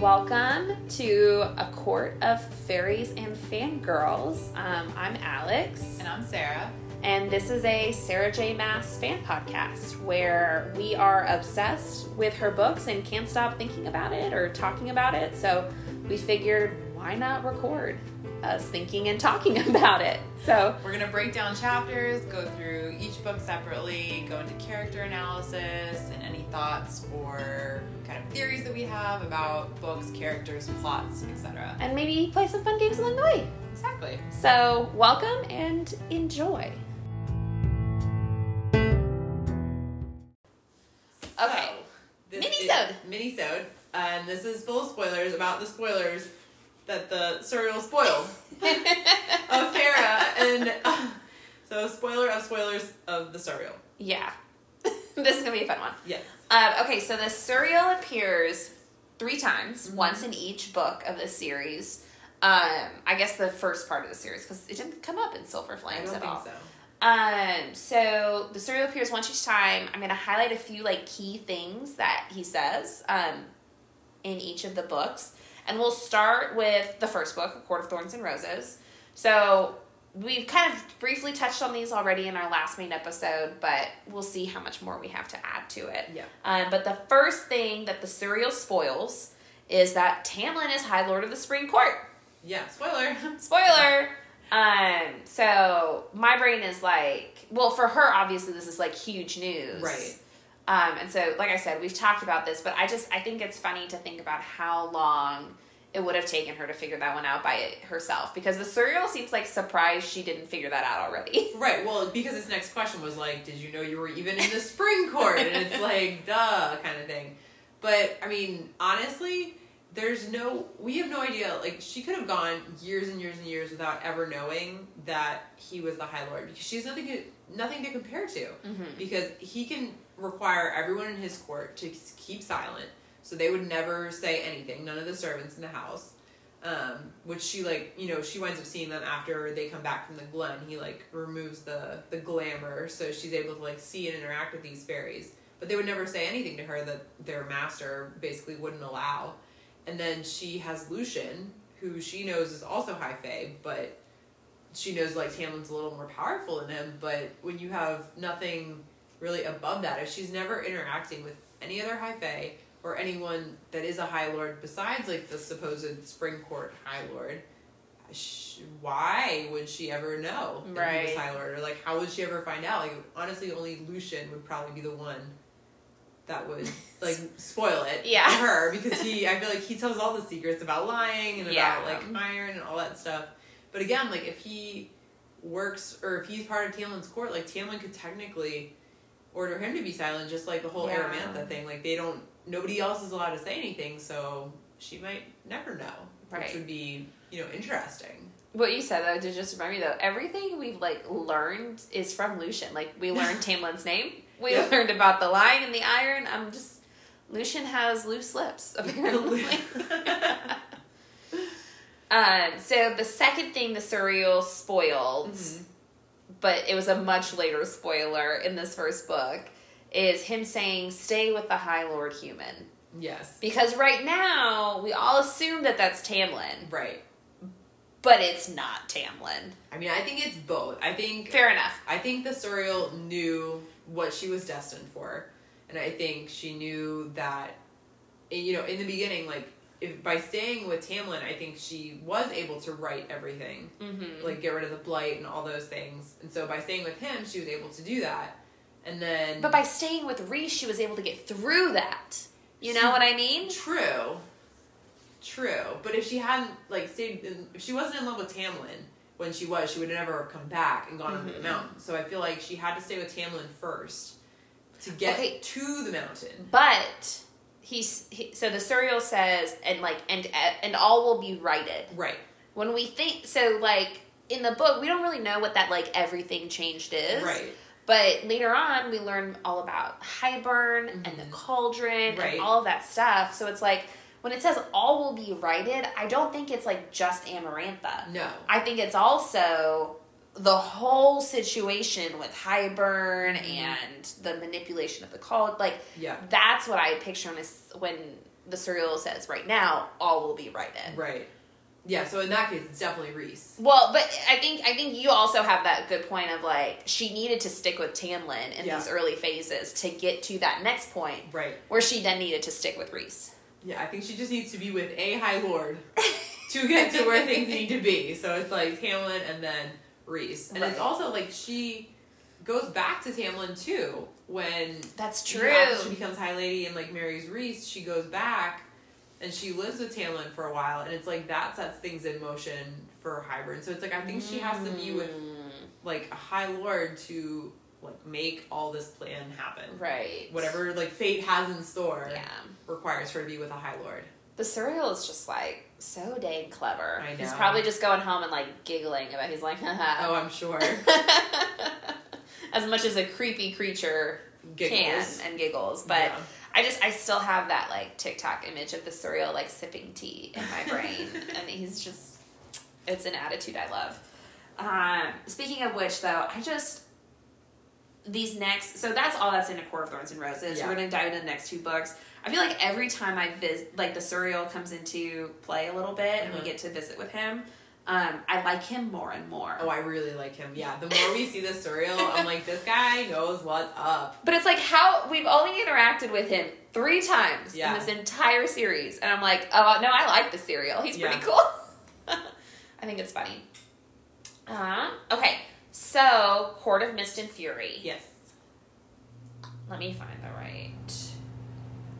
Welcome to a court of faeries and fangirls. Um, I'm Alex, And I'm Sarah. and this is a Sarah J. Maas fan podcast where we are obsessed with her books and can't stop thinking about it or talking about it. So we figured, why not record us thinking and talking about it? So We're going to break down chapters, go through each book separately, go into character analysis and any thoughts or kind of theories that we have about books, characters, plots, etc. and maybe play some fun games along the way. Exactly. So welcome and enjoy. Okay. So, Mini-sode. is- Mini-sode. And this is full of spoilers about the spoilers that the Suriel spoiled of Feyre. And uh, so, spoiler of spoilers of the Suriel. Yeah. this is gonna be a fun one. Yes. Um, okay, so the Suriel appears three times, once in each book of the series. Um, I guess the first part of the series because it didn't come up in Silver Flames at all. so. Um, so the Suriel appears once each time. I'm gonna highlight a few like key things that he says um, in each of the books, and we'll start with the first book, A Court of Thorns and Roses. So we've kind of briefly touched on these already in our last main episode, but we'll see how much more we have to add to it. Yeah. Um, but the first thing that the Suriel spoils is that Tamlin is High Lord of the Spring Court. Yeah, spoiler. Spoiler. Um, so my brain is like, well, for her, obviously, this is like huge news. Right. Um, and so, like I said, we've talked about this, but I just, I think it's funny to think about how long it would have taken her to figure that one out by herself because the Suriel seems like surprised she didn't figure that out already. Right, well, because his next question was like, did you know you were even in the spring court? And it's like, duh, kind of thing. But, I mean, honestly, there's no, we have no idea. Like, she could have gone years and years and years without ever knowing that he was the High Lord because she's nothing to, nothing to compare to. Mm-hmm. Because he can require everyone in his court to keep silent. So they would never say anything, none of the servants in the house. Um, which she like, you know, she winds up seeing them after they come back from the glen. He like removes the the glamour, so she's able to like see and interact with these fairies. But they would never say anything to her that their master basically wouldn't allow. And then she has Lucien, who she knows is also high fae, but she knows like Tamlin's a little more powerful than him. But when you have nothing really above that, if she's never interacting with any other high fae or anyone that is a high lord besides like the supposed spring court high lord sh- why would she ever know that he was high lord or like how would she ever find out like honestly only lucien would probably be the one that would like spoil it Yeah. for her because he i feel like he tells all the secrets about lying and Yeah. about like iron and all that stuff but again like if he works or if he's part of tamlin's court like tamlin could technically order him to be silent just like the whole Yeah. amarantha thing like they don't nobody else is allowed to say anything so she might never know Right. which would be you know interesting What you said though, to just remind me though, everything we've like learned is from Lucien. Like we learned Tamlin's name, we Yeah. learned about the lion and the iron. I'm just Lucien has loose lips apparently. um, so the second thing the Suriel spoiled, Mhm. but it was a much later spoiler in this first book, is him saying, "Stay with the High Lord human." yes Because right now we all assume that that's Tamlin, right but it's not Tamlin. i mean i think it's both i think Fair enough. I think the Suriel knew what she was destined for, and I think she knew that, you know, in the beginning, like if by staying with Tamlin, I think she was able to write everything, Mm-hmm. like get rid of the blight and all those things, and so by staying with him, she was able to do that, and then But by staying with Rhys, she was able to get through that. You know what I mean? True. True. But if she hadn't like stayed in, if she wasn't in love with Tamlin when she was, she would never have come back and gone over Mhm. the mountain. So I feel like she had to stay with Tamlin first to get Okay. to the mountain. But he's he, so the Suriel says, and like, and and all will be righted. Right. When we think so, like in the book, we don't really know what that like everything changed is. Right. But later on, we learn all about Hybern and the Mhm. cauldron Right. and all of that stuff. So it's like when it says all will be righted, I don't think it's like just Amarantha. No. I think it's also the whole situation with Hybern Mhm. and the manipulation of the cult. Like Yeah. that's what I picture when, when the Suriel says right now, all will be righted. Right. Yeah. So in that case, it's definitely Rhys. Well, but I think I think you also have that good point of like she needed to stick with Tamlin in Yeah. these early phases to get to that next point Right. where she then needed to stick with Rhys. Yeah. I think she just needs to be with a High Lord to get to where things need to be. So it's like Tamlin and then Rhys, and it's also like she goes back to Tamlin too when That's true. she becomes High Lady and like marries Rhys. She goes back and she lives with Tamlin for a while, and it's like that sets things in motion for Hybern. So it's like I think she has to be with Mm, like a High Lord to like make all this plan happen. right. Whatever like fate has in store Yeah. requires her to be with a High Lord. The Suriel is just like so dang clever. I know. He's probably just going home and like giggling about. He's like, haha. Oh, I'm sure. as much as a creepy creature Giggles. can and giggles, but Yeah. I just I still have that like TikTok image of the Suriel like sipping tea in my brain, and he's just it's an attitude I love. Um, speaking of which, though, I just these next so that's all that's in a core of thorns and roses. Yeah. We're gonna dive into the next two books. I feel like every time I visit, like the Suriel comes into play a little bit, and we Mhm. get to visit with him. Um, I like him more and more. Oh, I really like him. Yeah, the more we see the Suriel, I'm like, this guy knows what's up. But it's like how we've only interacted with him three times Yeah. in this entire series, and I'm like, oh no, I like the Suriel. He's pretty Yeah. cool. I think it's funny. Uh, okay, so Court of Mist and Fury. Yes. Let me find the right.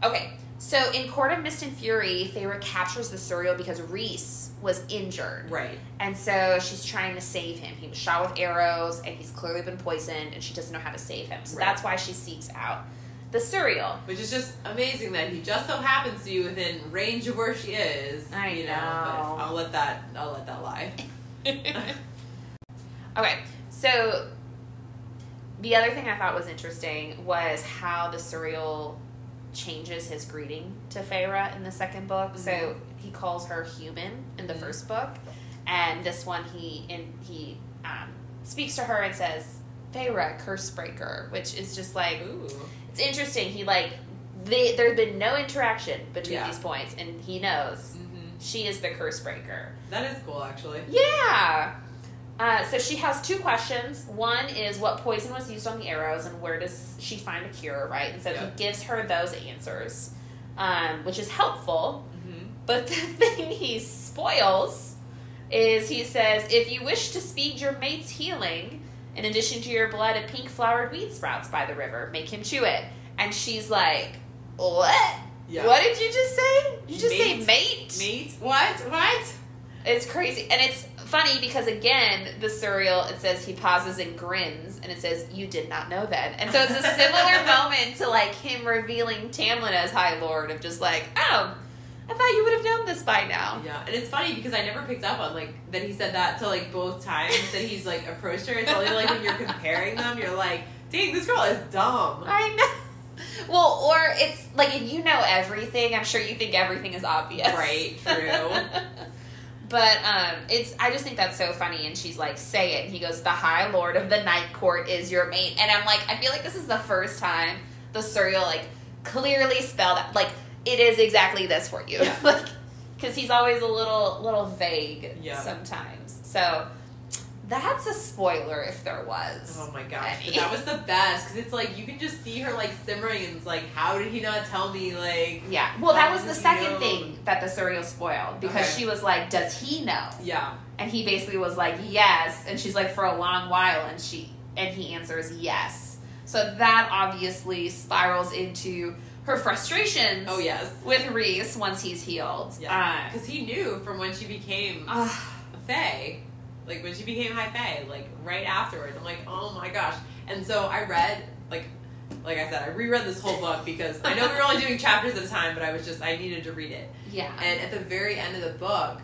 Okay, so in Court of Mist and Fury, Feyre captures the Suriel because Rhys was injured. Right. And so she's trying to save him. He was shot with arrows and he's clearly been poisoned and she doesn't know how to save him. So Right. that's why she seeks out the Suriel. Which is just amazing that he just so happens to be within range of where she is. I you know. know. But I'll let that. I'll let that lie. okay, so the other thing I thought was interesting was how the Suriel changes his greeting to Feyre in the second book. So Mhm. he calls her human in the Mhm. first book, and this one he in he um, speaks to her and says Feyre, curse breaker, which is just like Ooh. it's interesting. He like they there's been no interaction between Yeah. these points, and he knows hmm she is the curse breaker. That is cool, actually. Yeah. Uh, so she has two questions. One is what poison was used on the arrows, and where does she find a cure? Right, and so Yeah. he gives her those answers, um, which is helpful. hmm But the thing he spoils is he says, if you wish to speed your mate's healing, in addition to your blood and pink flowered weed sprouts by the river, make him chew it. And she's like, what? Yeah. What did you just say? You just say Mate. mate? Mate. What? What? It's crazy. And it's funny because, again, the Suriel, it says he pauses and grins, and it says, you did not know that. And so it's a similar moment to, like, him revealing Tamlin as High Lord, of just like, oh, I thought you would have known this by now. Yeah, and it's funny because I never picked up on like that he said that to like both times that he's like approached her. It's only like when you're comparing them, you're like, dang, this girl is dumb. I know. Well, or it's like if you know everything, I'm sure you think everything is obvious. Right, true. but um it's I just think that's so funny and she's like, say it and he goes, The High Lord of the Night Court is your mate and I'm like, I feel like this is the first time the Suriel like clearly spelled out like it is exactly this for you. Yeah. like because he's always a little little vague Yeah. sometimes. So that's a spoiler if there was. Oh my gosh, Any. but that was the best because it's like you can just see her like simmering and it's like, how did he not tell me? Like, Yeah. Well, that was the second know? thing that the Suriel spoiled because Okay. she was like, "Does he know?" yeah, And he basically was like, "Yes." And she's like, "For a long while," and she and he answers, "Yes." So that obviously spirals into her frustrations oh yes, with Rhys once he's healed. yeah, because he knew from when she became Uh, a Fae, like when she became High Fae, like right afterwards. I'm like, oh my gosh. And so I read, like, like I said, I reread this whole book because I know we were only doing chapters at a time, but I was just I needed to read it. yeah. And at the very end of the book,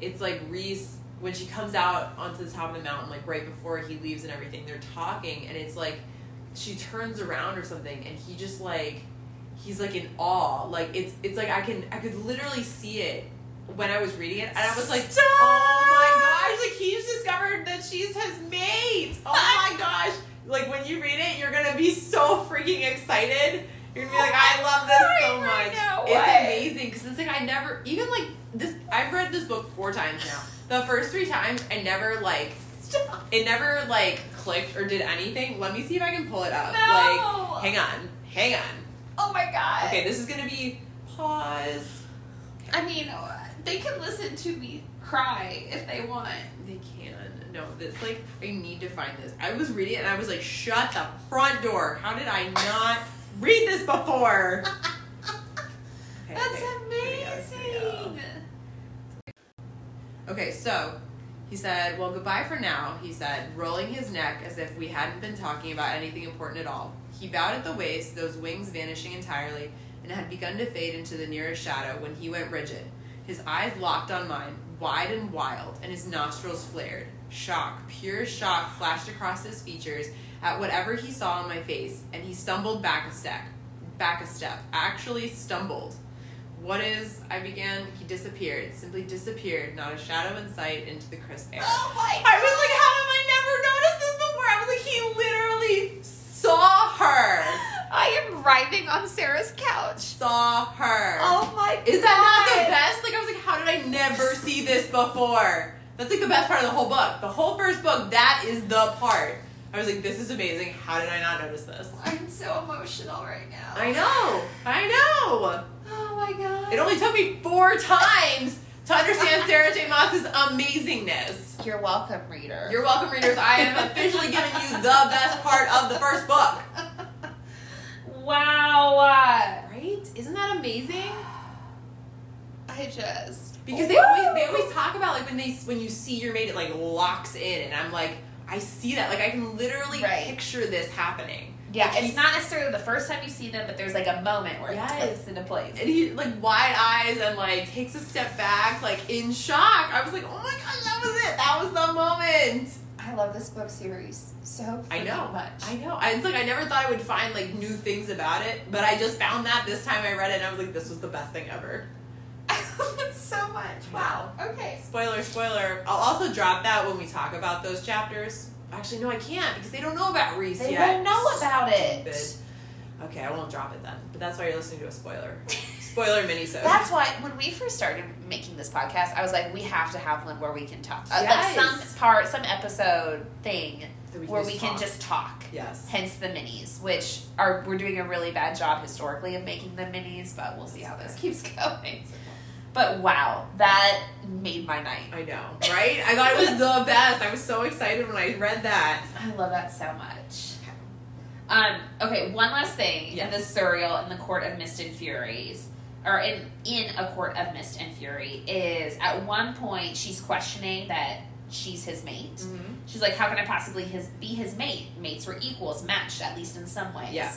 it's like Rhys when she comes out onto the top of the mountain, like right before he leaves and everything. They're talking, and it's like she turns around or something, and he just like he's like in awe. Like it's it's like I can I could literally see it when I was reading it, and I was like, Stop! oh my gosh! Like he's discovered that she's his mate. Oh my gosh! Like when you read it, you're gonna be so freaking excited. You're gonna be like, I love this so Right, right much. now, it's amazing because it's like I never even like this. I've read this book four times now. The first three times, I never like it never like clicked or did anything. Let me see if I can pull it up. No. Like, hang on, hang on. Oh my god. Okay, this is gonna be pause. I mean, they can listen to me cry if they want. They can. No, this like I need to find this. I was reading it and I was like, shut the front door. How did I not read this before? Okay, That's okay. Here we go, here we go. amazing. Okay, so he said, Well, goodbye for now, he said, rolling his neck as if we hadn't been talking about anything important at all. He bowed at the waist, those wings vanishing entirely, and had begun to fade into the nearest shadow when he went rigid. His eyes locked on mine, wide and wild, and his nostrils flared. Shock, pure shock, flashed across his features at whatever he saw on my face, and he stumbled back a step. Back a step. Actually stumbled. What is, I began, he disappeared, simply disappeared, not a shadow in sight into the crisp air. Oh my I was like, how have I never noticed this before? I was like, he literally saw her. I am writhing on Sarah's couch. Saw her. Oh my god. Is that not the best? Like, I was like, how did I never see this before? That's like the best part of the whole book. The whole first book, that is the part. I was like, this is amazing. How did I not notice this? I'm so emotional right now. I know. I know. Oh my god. It only took me four times to understand Sarah J. Maas's amazingness. You're welcome, reader. You're welcome, readers. I am officially giving you the best part of the first book. Wow. Uh, right? Isn't that amazing? I just Because they always they always talk about like when they when you see your mate, it like locks in, and I'm like, I see that. Like I can literally Right. picture this happening. yeah. Like, It's not necessarily the first time you see them, but there's like a moment where Yes. it clicks into place. And he like wide eyes and like takes a step back, like in shock. I was like, oh my god, that was it. That was the moment. I love this book series so I know. much. I know. I, it's like I never thought I would find like new things about it, but I just found that this time I read it and I was like, this was the best thing ever. I love it so much. Wow. Okay. Spoiler, spoiler. I'll also drop that when we talk about those chapters. Actually, no, I can't because they don't know about Rhys They yet. don't know about it. Okay, I won't drop it then. But that's why you're listening to a spoiler. spoiler mini That's why when we first started making this podcast, I was like, we have to have one where we can talk. Uh, Yes. Like some part, some episode thing we where we can just talk. Yes. Hence the minis, which are we're doing a really bad job historically of making the minis, but we'll see how this keeps going. But wow, that made my night. I know, right? I thought it was the best. I was so excited when I read that. I love that so much. Um, okay, one last thing in the Suriel in the Court of Mist and Furies, or in in a Court of Mist and Fury, is at one point she's questioning that she's his mate. Mm-hmm. She's like, "How can I possibly his be his mate? Mates were equals, matched at least in some ways." Yeah.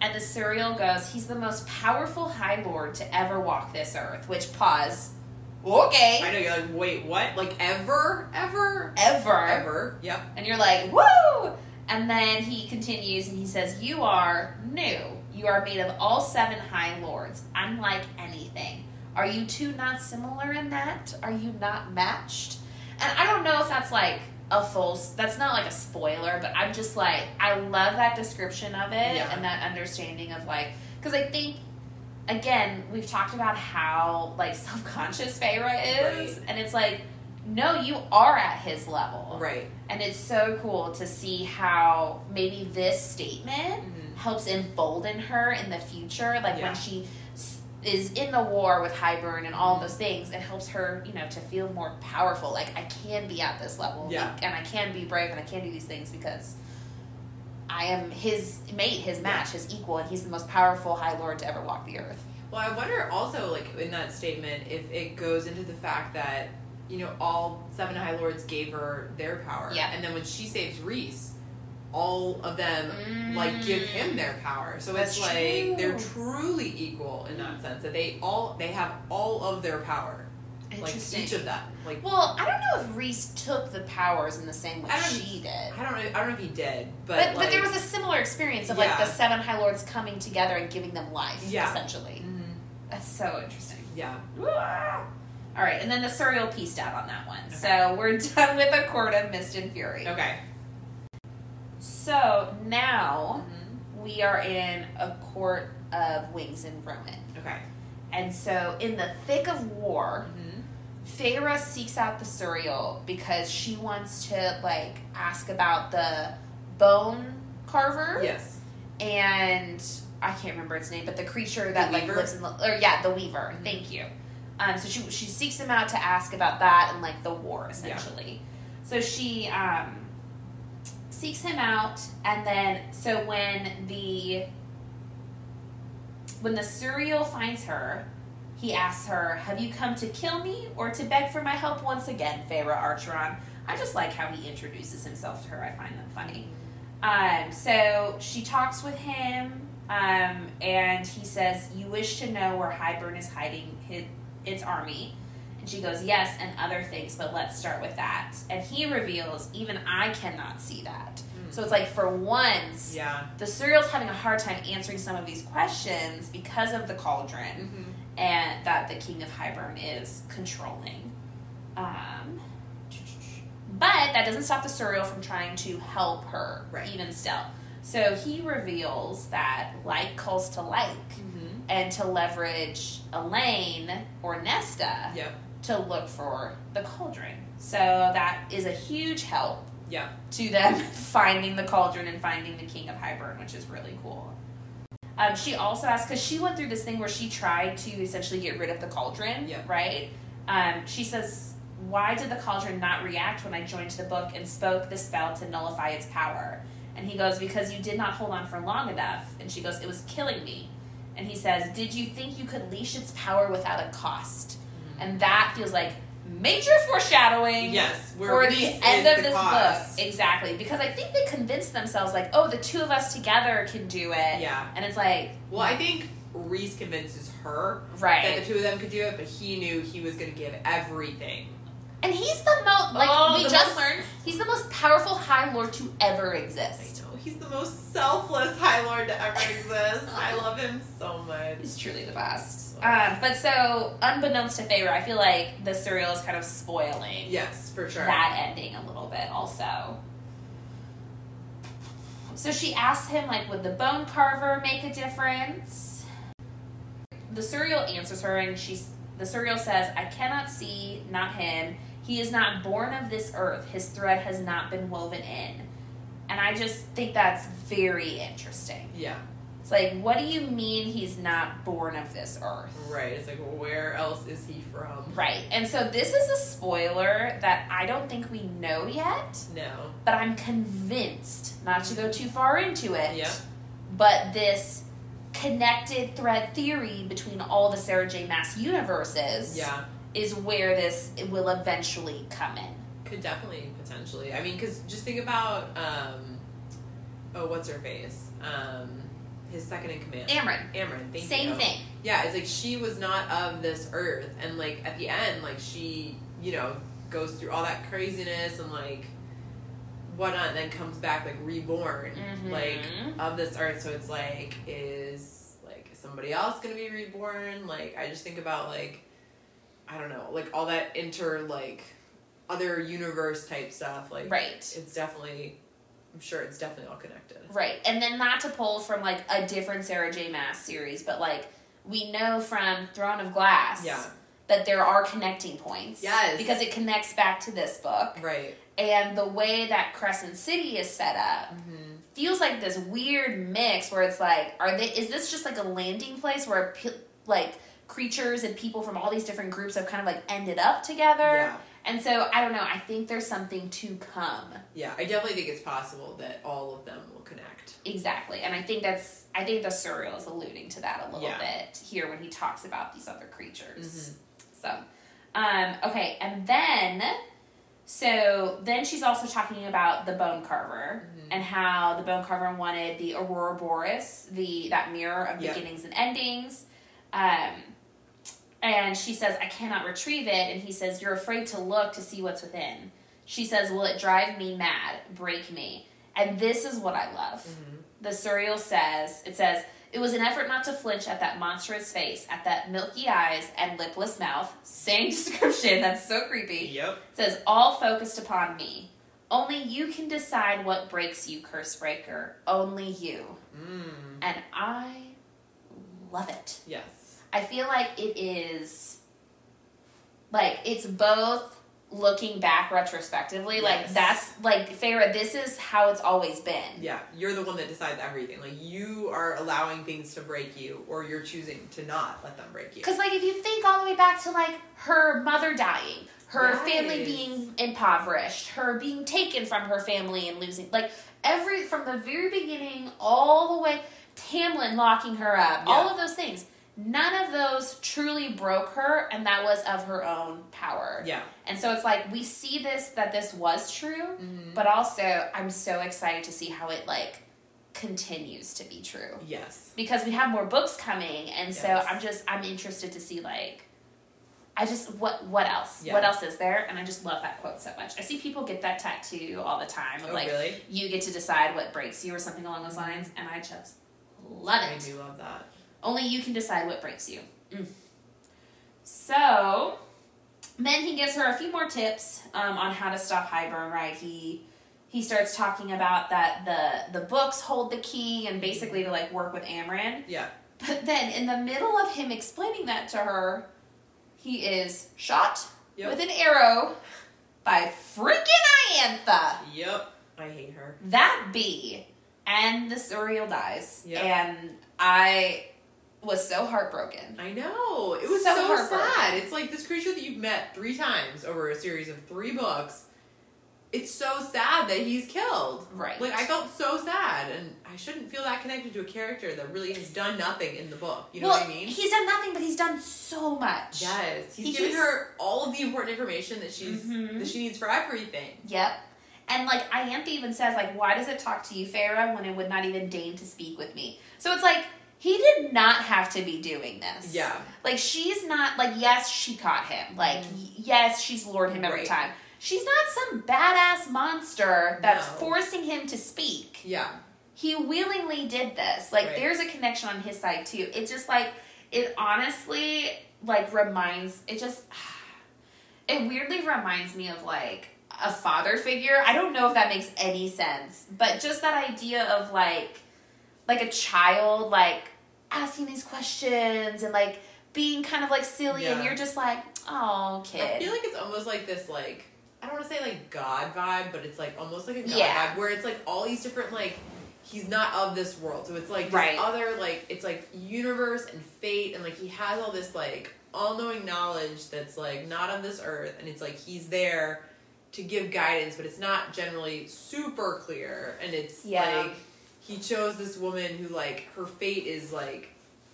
And the Suriel goes, "He's the most powerful High Lord to ever walk this earth." Which pause. Okay. I know you're like, wait, what? Like ever, ever, Ever. ever? Yep. And you're like, woo! And then he continues and he says, You are new. You are made of all seven high lords, unlike anything. Are you two not similar in that? Are you not matched? And I don't know if that's like a full, that's not like a spoiler, but I'm just like, I love that description of it Yeah. and that understanding of like, because I think, again, we've talked about how like self conscious Feyre is, Right. and it's like, no, you are at his level. Right. And it's so cool to see how maybe this statement Mhm. Helps embolden her in the future. Like Yeah. when she is in the war with Hybern and all those things, it helps her, you know, to feel more powerful. Like I can be at this level, Yeah. like, and I can be brave, and I can do these things because I am his mate, his match, his equal, and he's the most powerful High Lord to ever walk the earth. Well, I wonder also, like in that statement, if it goes into the fact that you know all seven High Lords gave her their power, Yeah. and then when she saves Rhys, all of them like give him their power. So That's it's like true. they're truly equal in that sense that they all they have all of their power, like each of them. Like well, I don't know if Rhys took the powers in the same way she did. I don't know, I don't know if he did, but But, like, but there was a similar experience of like the seven High Lords coming together and giving them life, Yeah. essentially. Mhm. That's so interesting. yeah. All right, and then the Suriel pieced out on that one. So we're done with a court of mist and fury. Okay. So now Mhm. we are in a court of Wings and Ruin. Okay. And so, in the thick of war, Mm-hmm. Feyre seeks out the Suriel because she wants to like ask about the bone carver Yes. and I can't remember its name, but the creature that like Weaver? lives in the or yeah, the Weaver. Mhm. Thank you. Um, so she she seeks him out to ask about that and like the war essentially. So she um seeks him out, and then so when the when the Suriel finds her, he asks her, "Have you come to kill me or to beg for my help once again, Feyre Archeron?" I just like how he introduces himself to her. I find them funny. Um, so she talks with him, um, and he says, "You wish to know where Hybern is hiding his, its army." And she goes, "Yes, and other things, but let's start with that." And he reveals, "Even I cannot see that." Mm. So it's like for once, Yeah. the Suriel's having a hard time answering some of these questions because of the cauldron Mm-hmm. and that the King of Hybern is controlling. Um, but that doesn't stop the Suriel from trying to help her, Right. even still. So he reveals that like calls to like, Mm-hmm. and to leverage Elain or Nesta Yep. To look for the cauldron. So that is a huge help Yeah. to them finding the cauldron and finding the king of Hybern, which is really cool. Um, she also asked because she went through this thing where she tried to essentially get rid of the cauldron, Yeah. right? Um, she says, "Why did the cauldron not react when I joined the book and spoke the spell to nullify its power?" And he goes, "Because you did not hold on for long enough." And she goes, "It was killing me." And he says, "Did you think you could leash its power without a cost?" And that feels like major foreshadowing Yes. For the end of the this cause. book. Exactly. Because I think they convinced themselves, like, oh, the two of us together can do it. Yeah. And it's like, Well, I think Rhys convinces her right that the two of them could do it, but he knew he was going to give everything. And he's the most, like, Oh, we just most- learned, he's the most powerful High Lord to ever I exist. know. He's the most selfless High Lord to ever exist. I love him so much. He's truly the best. Um, but so, unbeknownst to Feyre, I feel like the Suriel is kind of spoiling Yes, for sure. that ending a little bit also. So she asks him, like, would the bone carver make a difference? The Suriel answers her, and she's the Suriel says, I cannot see, not him. He is not born of this earth. His thread has not been woven in. And I just think that's very interesting. Yeah, like, what do you mean he's not born of this earth? right. It's like, well, where else is he from? Right. And so this is a spoiler that I don't think we know yet, No. but I'm convinced, not to go too far into it, Yeah. but this connected thread theory between all the Sarah J. Maas universes Yeah. is where this will eventually come in. Could definitely, potentially. I mean, because just think about, um, oh, what's her face? Um, his second in command. Amren, Amren. Thank same you. thing. Yeah, it's like she was not of this earth, and like at the end, like she, you know, goes through all that craziness and like whatnot, and then comes back like reborn, Mhm. like of this earth. So it's like, is like is somebody else gonna be reborn? Like I just think about like, I don't know, like all that inter like other universe type stuff. Like Right. it's definitely, I'm sure it's definitely all connected. Right. And then not to pull from like a different Sarah J. Maas series, but like we know from Throne of Glass Yeah. that there are connecting points. Yes. Because it connects back to this book. Right. And the way that Crescent City is set up Mm-hmm. feels like this weird mix where it's like, are they? Is this just like a landing place where like creatures and people from all these different groups have kind of like ended up together? Yeah. And so I don't know. I think there's something to come. Yeah, I definitely think it's possible that all of them will connect. Exactly, and I think that's I think the Suriel is alluding to that a little Yeah. bit here when he talks about these other creatures. Mhm. So, um, okay, and then so then she's also talking about the bone carver Mhm. and how the bone carver wanted the Ouroboros, the that mirror of Yeah. beginnings and endings. Um, and she says, "I cannot retrieve it," and he says, "You're afraid to look to see what's within." She says, "Will it drive me mad, break me?" And this is what I love Mm-hmm. the Suriel says it says it was an effort not to flinch at that monstrous face at that milky eyes and lipless mouth same description that's so creepy Yep. it says all focused upon me only you can decide what breaks you curse breaker only you Mm. and i love it. Yes. I feel like it is like it's both looking back retrospectively, like that's like Feyre, this is how it's always been. Yeah, you're the one that decides everything. Like you are allowing things to break you, or you're choosing to not let them break you. Because like if you think all the way back to like her mother dying, her Yes. family being impoverished, her being taken from her family and losing like every from the very beginning all the way Tamlin locking her up, all of those things. None of those truly broke her and that was of her own power. Yeah. And so it's like we see this that this was true, Mhm. but also I'm so excited to see how it like continues to be true Yes. because we have more books coming and so i'm just i'm interested to see like i just what what else Yeah. what else is there and i just love that quote so much i see people get that tattoo all the time of Oh, like really? you get to decide what breaks you or something along those lines and i just love it. I do love that. Only you can decide what breaks you Mm. so then he gives her a few more tips um, on how to stop Hybern right he he starts talking about that the the books hold the key and basically to like work with Amren. Yeah. But then in the middle of him explaining that to her, he is shot Yep. with an arrow by freaking Ianthe. Yep. I hate her. That bee. And the Suriel dies. Yep. And I was so heartbroken. I know. It was So so, sad. It's like this creature that you've met three times over a series of three books. It's so sad that he's killed. Right. Like I felt so sad, and I shouldn't feel that connected to a character that really has done nothing in the book. You know well, what I mean? he's done nothing, but he's done so much. Yes, he's He given her all of the important information that she's Mhm. that she needs for everything. Yep. And like Ianthe even says, like, why does it talk to you, Feyre, when it would not even deign to speak with me? So it's like he did not have to be doing this. Yeah, Like she's not like yes, she caught him. Like mm-hmm. y- yes, she's lured him every Right. time. She's not some badass monster that's No. forcing him to speak. yeah, He willingly did this. Like Right. there's a connection on his side too. It's just like it honestly like reminds it just it weirdly reminds me of like a father figure. I don't know if that makes any sense, but just that idea of like like a child like asking these questions and like being kind of like silly and you're just like, "Oh, kid. I feel like it's almost like this like I don't want to say like God vibe, but it's like almost like a God Yeah. vibe where it's like all these different like he's not of this world, so it's like this Right. other like it's like universe and fate, and like he has all this like all knowing knowledge that's like not of this earth, and it's like he's there to give guidance, but it's not generally super clear, and it's Yeah. like he chose this woman who like her fate is like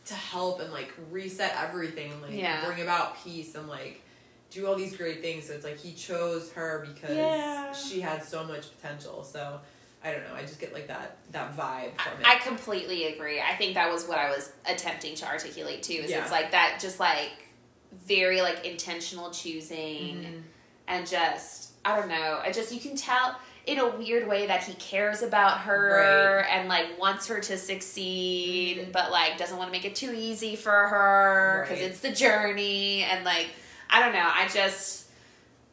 to help and like reset everything and like Yeah. bring about peace and like do all these great things. So it's like he chose her because Yeah. she had so much potential. So I don't know. I just get like that that vibe from it. I completely agree. I think that was what I was attempting to articulate too. Is Yeah. it's like that, just like very like intentional choosing, Mhm. and just I don't know. I just you can tell in a weird way that he cares about her and like wants her to succeed, Mhm. but like doesn't want to make it too easy for her because Right. it's the journey and like I don't know. I just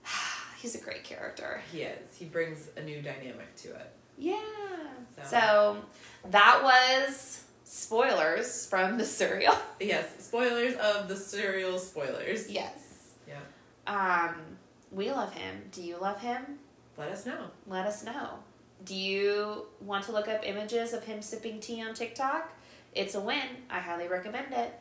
he's a great character. He is. He brings a new dynamic to it. Yeah. So- So that was spoilers from the Suriel. Yes. Spoilers of the Suriel spoilers. yes. Yeah. Um, we love him. Do you love him? Let us know. Let us know. Do you want to look up images of him sipping tea on TikTok? It's a win. I highly recommend it.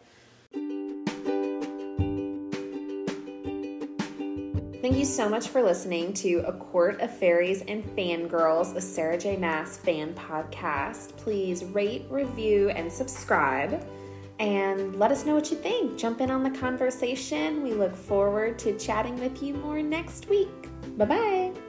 Thank you so much for listening to A Court of Faeries and Fangirls, a Sarah J. Maas fan podcast. Please rate, review, and subscribe. And let us know what you think. Jump in on the conversation. We look forward to chatting with you more next week. Bye bye.